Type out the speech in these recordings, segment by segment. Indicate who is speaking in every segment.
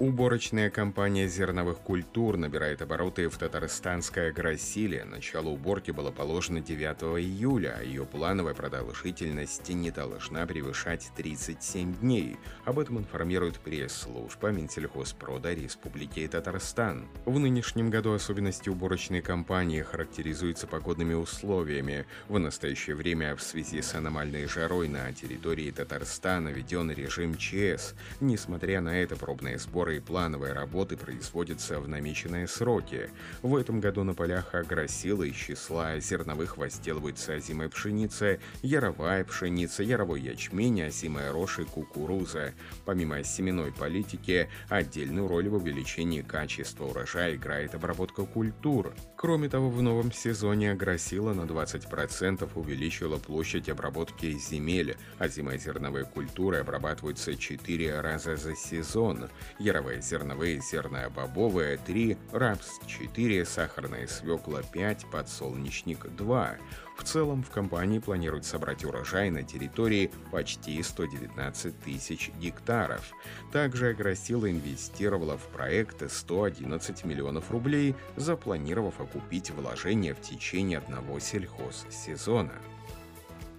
Speaker 1: Уборочная компания зерновых культур набирает обороты в татарстанской агросиле. Начало уборки было положено 9 июля, а ее плановая продолжительность не должна превышать 37 дней. Об этом информирует пресс-служба Минсельхозпрода Республики Татарстан. В нынешнем году особенности уборочной кампании характеризуются погодными условиями. В настоящее время в связи с аномальной жарой на территории Татарстана введен режим ЧС. Несмотря на это, пробные сборы сбора и плановой работы производятся в намеченные сроки. В этом году на полях агросилы из числа зерновых возделывается озимая пшеница, яровая пшеница, яровой ячмень, озимая рожь и кукуруза. Помимо семенной политики, отдельную роль в увеличении качества урожая играет обработка культур. Кроме того, в новом сезоне агросила на 20% увеличила площадь обработки земель. Озимые зерновые культуры обрабатываются 4 раза за сезон. Яровая первые зерновые, зерно-бобовые 3, рапс 4, сахарная свекла 5, подсолнечник 2. В целом в компании планируют собрать урожай на территории почти 119 тысяч гектаров. Также Агросила инвестировала в проект 111 миллионов рублей, запланировав окупить вложения в течение одного сельхозсезона.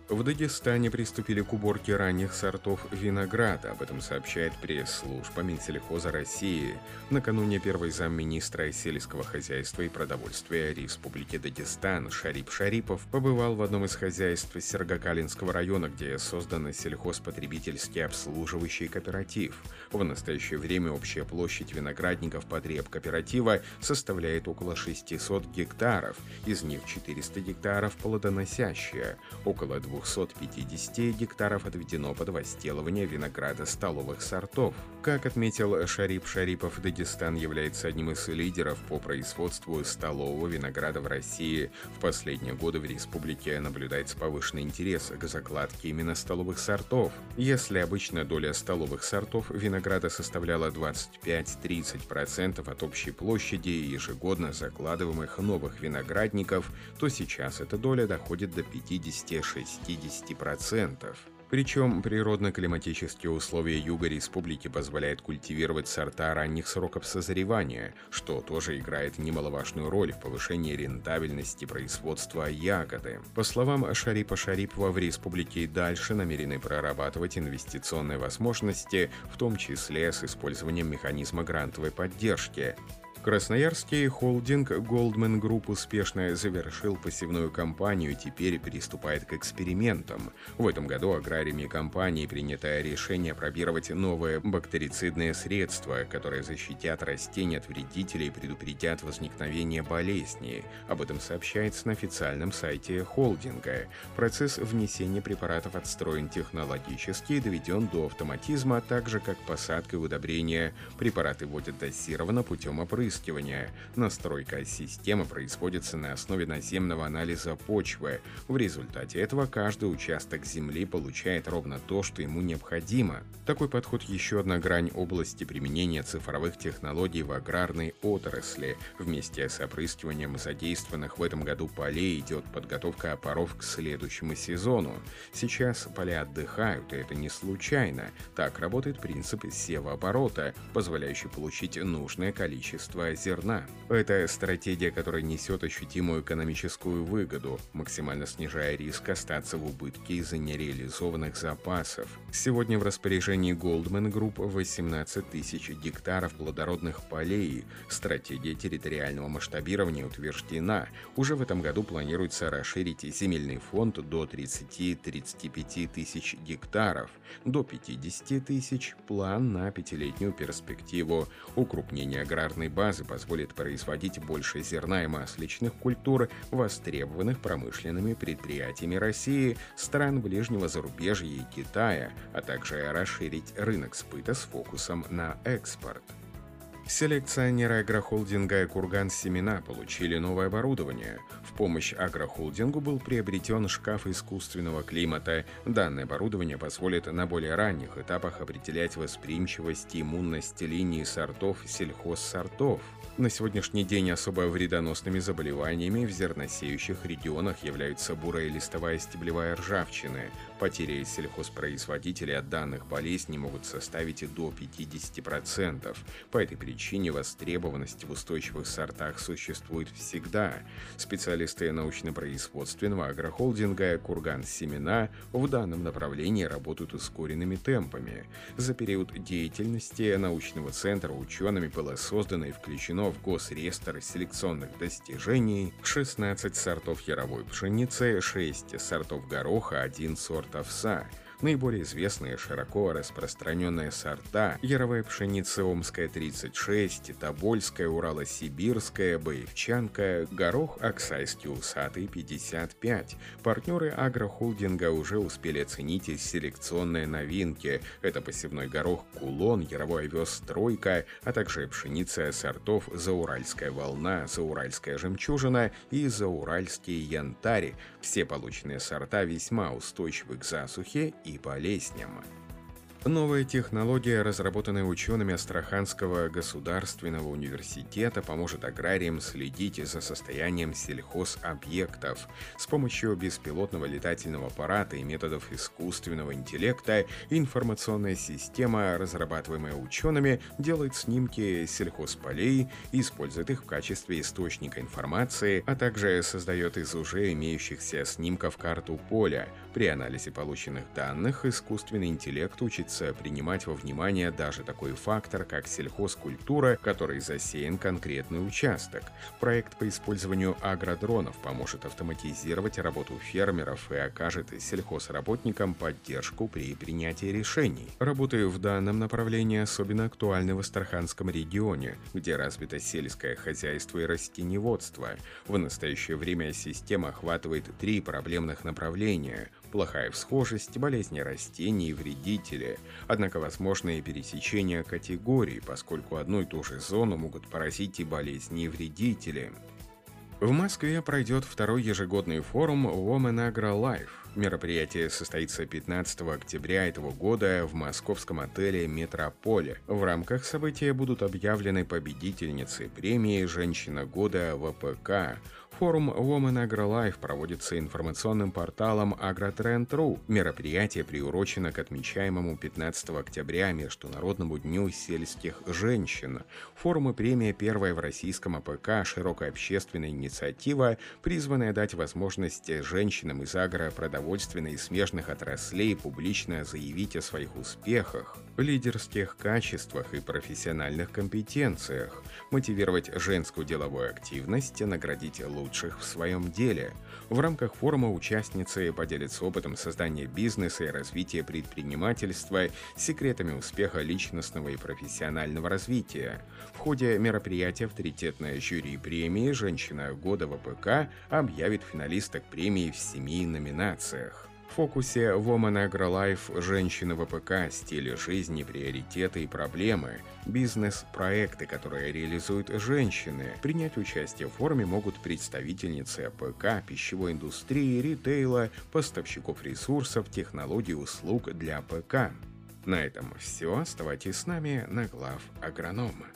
Speaker 1: В Дагестане приступили к уборке ранних сортов винограда. Об этом сообщает пресс-служба Минсельхоза России. Накануне первый замминистра сельского хозяйства и продовольствия Республики Дагестан Шарип Шарипов побывал в одном из хозяйств Сергокалинского района, где создан сельхозпотребительский обслуживающий кооператив. В настоящее время общая площадь виноградников потреб кооператива составляет около 600 гектаров, из них 400 гектаров плодоносящие, около 2 250 гектаров отведено под возделывание винограда столовых сортов. Как отметил Шарип Шарипов, Дагестан является одним из лидеров по производству столового винограда в России. В последние годы в республике наблюдается повышенный интерес к закладке именно столовых сортов. Если обычная доля столовых сортов винограда составляла 25-30% от общей площади ежегодно закладываемых новых виноградников, то сейчас эта доля доходит до 56 60%. Причем природно-климатические условия юга республики позволяют культивировать сорта ранних сроков созревания, что тоже играет немаловажную роль в повышении рентабельности производства ягоды. По словам Шарипа Шарипова, в республике и дальше намерены прорабатывать инвестиционные возможности, в том числе с использованием механизма грантовой поддержки. Красноярский холдинг Goldman Group успешно завершил посевную кампанию и теперь приступает к экспериментам. В этом году аграриями компании принято решение пробировать новые бактерицидные средства, которые защитят растения от вредителей и предупредят возникновение болезней. Об этом сообщается на официальном сайте холдинга. Процесс внесения препаратов отстроен технологически и доведен до автоматизма, а также как посадка и удобрения. Препараты вводят дозированно путем опрыскивания опрыскивания. Настройка системы производится на основе наземного анализа почвы. В результате этого каждый участок земли получает ровно то, что ему необходимо. Такой подход еще одна грань области применения цифровых технологий в аграрной отрасли. Вместе с опрыскиванием задействованных в этом году полей идет подготовка опоров к следующему сезону. Сейчас поля отдыхают, и это не случайно. Так работает принцип севооборота, позволяющий получить нужное количество производства зерна. Это стратегия, которая несет ощутимую экономическую выгоду, максимально снижая риск остаться в убытке из-за нереализованных запасов. Сегодня в распоряжении Goldman Group 18 тысяч гектаров плодородных полей. Стратегия территориального масштабирования утверждена. Уже в этом году планируется расширить земельный фонд до 30-35 тысяч гектаров, до 50 тысяч – план на пятилетнюю перспективу. Укрупнение аграрной базы базы позволит производить больше зерна и масличных культур, востребованных промышленными предприятиями России, стран ближнего зарубежья и Китая, а также расширить рынок сбыта с фокусом на экспорт. Селекционеры агрохолдинга «Курган Семена» получили новое оборудование. В помощь агрохолдингу был приобретен шкаф искусственного климата. Данное оборудование позволит на более ранних этапах определять восприимчивость и иммунность линии сортов сельхозсортов. На сегодняшний день особо вредоносными заболеваниями в зерносеющих регионах являются бурая листовая стеблевая ржавчина. Потери сельхозпроизводителей от данных болезней могут составить и до 50%. По этой причине востребованность в устойчивых сортах существует всегда. Специалисты научно-производственного агрохолдинга «Курган Семена» в данном направлении работают ускоренными темпами. За период деятельности научного центра учеными было создано и включено в Госреестр селекционных достижений 16 сортов яровой пшеницы, 6 сортов гороха, 1 сорт овса – Наиболее известные широко распространенные сорта – яровая пшеница Омская 36, Тобольская, Урало-Сибирская, Боевчанка, горох Оксайский усатый 55. Партнеры агрохолдинга уже успели оценить селекционные новинки. Это посевной горох Кулон, яровой овес Тройка, а также пшеница сортов Зауральская волна, Зауральская жемчужина и Зауральский янтарь. Все полученные сорта весьма устойчивы к засухе и болезням. Новая технология, разработанная учеными Астраханского государственного университета, поможет аграриям следить за состоянием сельхозобъектов. С помощью беспилотного летательного аппарата и методов искусственного интеллекта информационная система, разрабатываемая учеными, делает снимки сельхозполей, использует их в качестве источника информации, а также создает из уже имеющихся снимков карту поля. При анализе полученных данных искусственный интеллект учит приходится принимать во внимание даже такой фактор, как сельхозкультура, который засеян конкретный участок. Проект по использованию агродронов поможет автоматизировать работу фермеров и окажет сельхозработникам поддержку при принятии решений. Работы в данном направлении особенно актуальны в Астраханском регионе, где развито сельское хозяйство и растеневодство. В настоящее время система охватывает три проблемных направления – плохая всхожесть, болезни растений и вредители. Однако возможно и пересечение категорий, поскольку одну и ту же зону могут поразить и болезни, и вредители. В Москве пройдет второй ежегодный форум Women Agro Life. Мероприятие состоится 15 октября этого года в московском отеле «Метрополе». В рамках события будут объявлены победительницы премии «Женщина года ВПК», Форум Women AgroLife проводится информационным порталом AgroTrend.ru. Мероприятие приурочено к отмечаемому 15 октября Международному дню сельских женщин. Форум и премия первая в российском АПК широкая общественная инициатива, призванная дать возможность женщинам из агропродовольственной и смежных отраслей публично заявить о своих успехах, лидерских качествах и профессиональных компетенциях, мотивировать женскую деловую активность, наградить лучших в своем деле. В рамках форума участницы поделятся опытом создания бизнеса и развития предпринимательства, секретами успеха личностного и профессионального развития. В ходе мероприятия авторитетное жюри премии «Женщина года в АПК» объявит финалисток премии в семи номинациях. В фокусе Woman AgroLife женщины в АПК, стили жизни, приоритеты и проблемы, бизнес-проекты, которые реализуют женщины. Принять участие в форуме могут представительницы АПК, пищевой индустрии, ритейла, поставщиков ресурсов, технологий, услуг для АПК. На этом все. Оставайтесь с нами на глав агронома.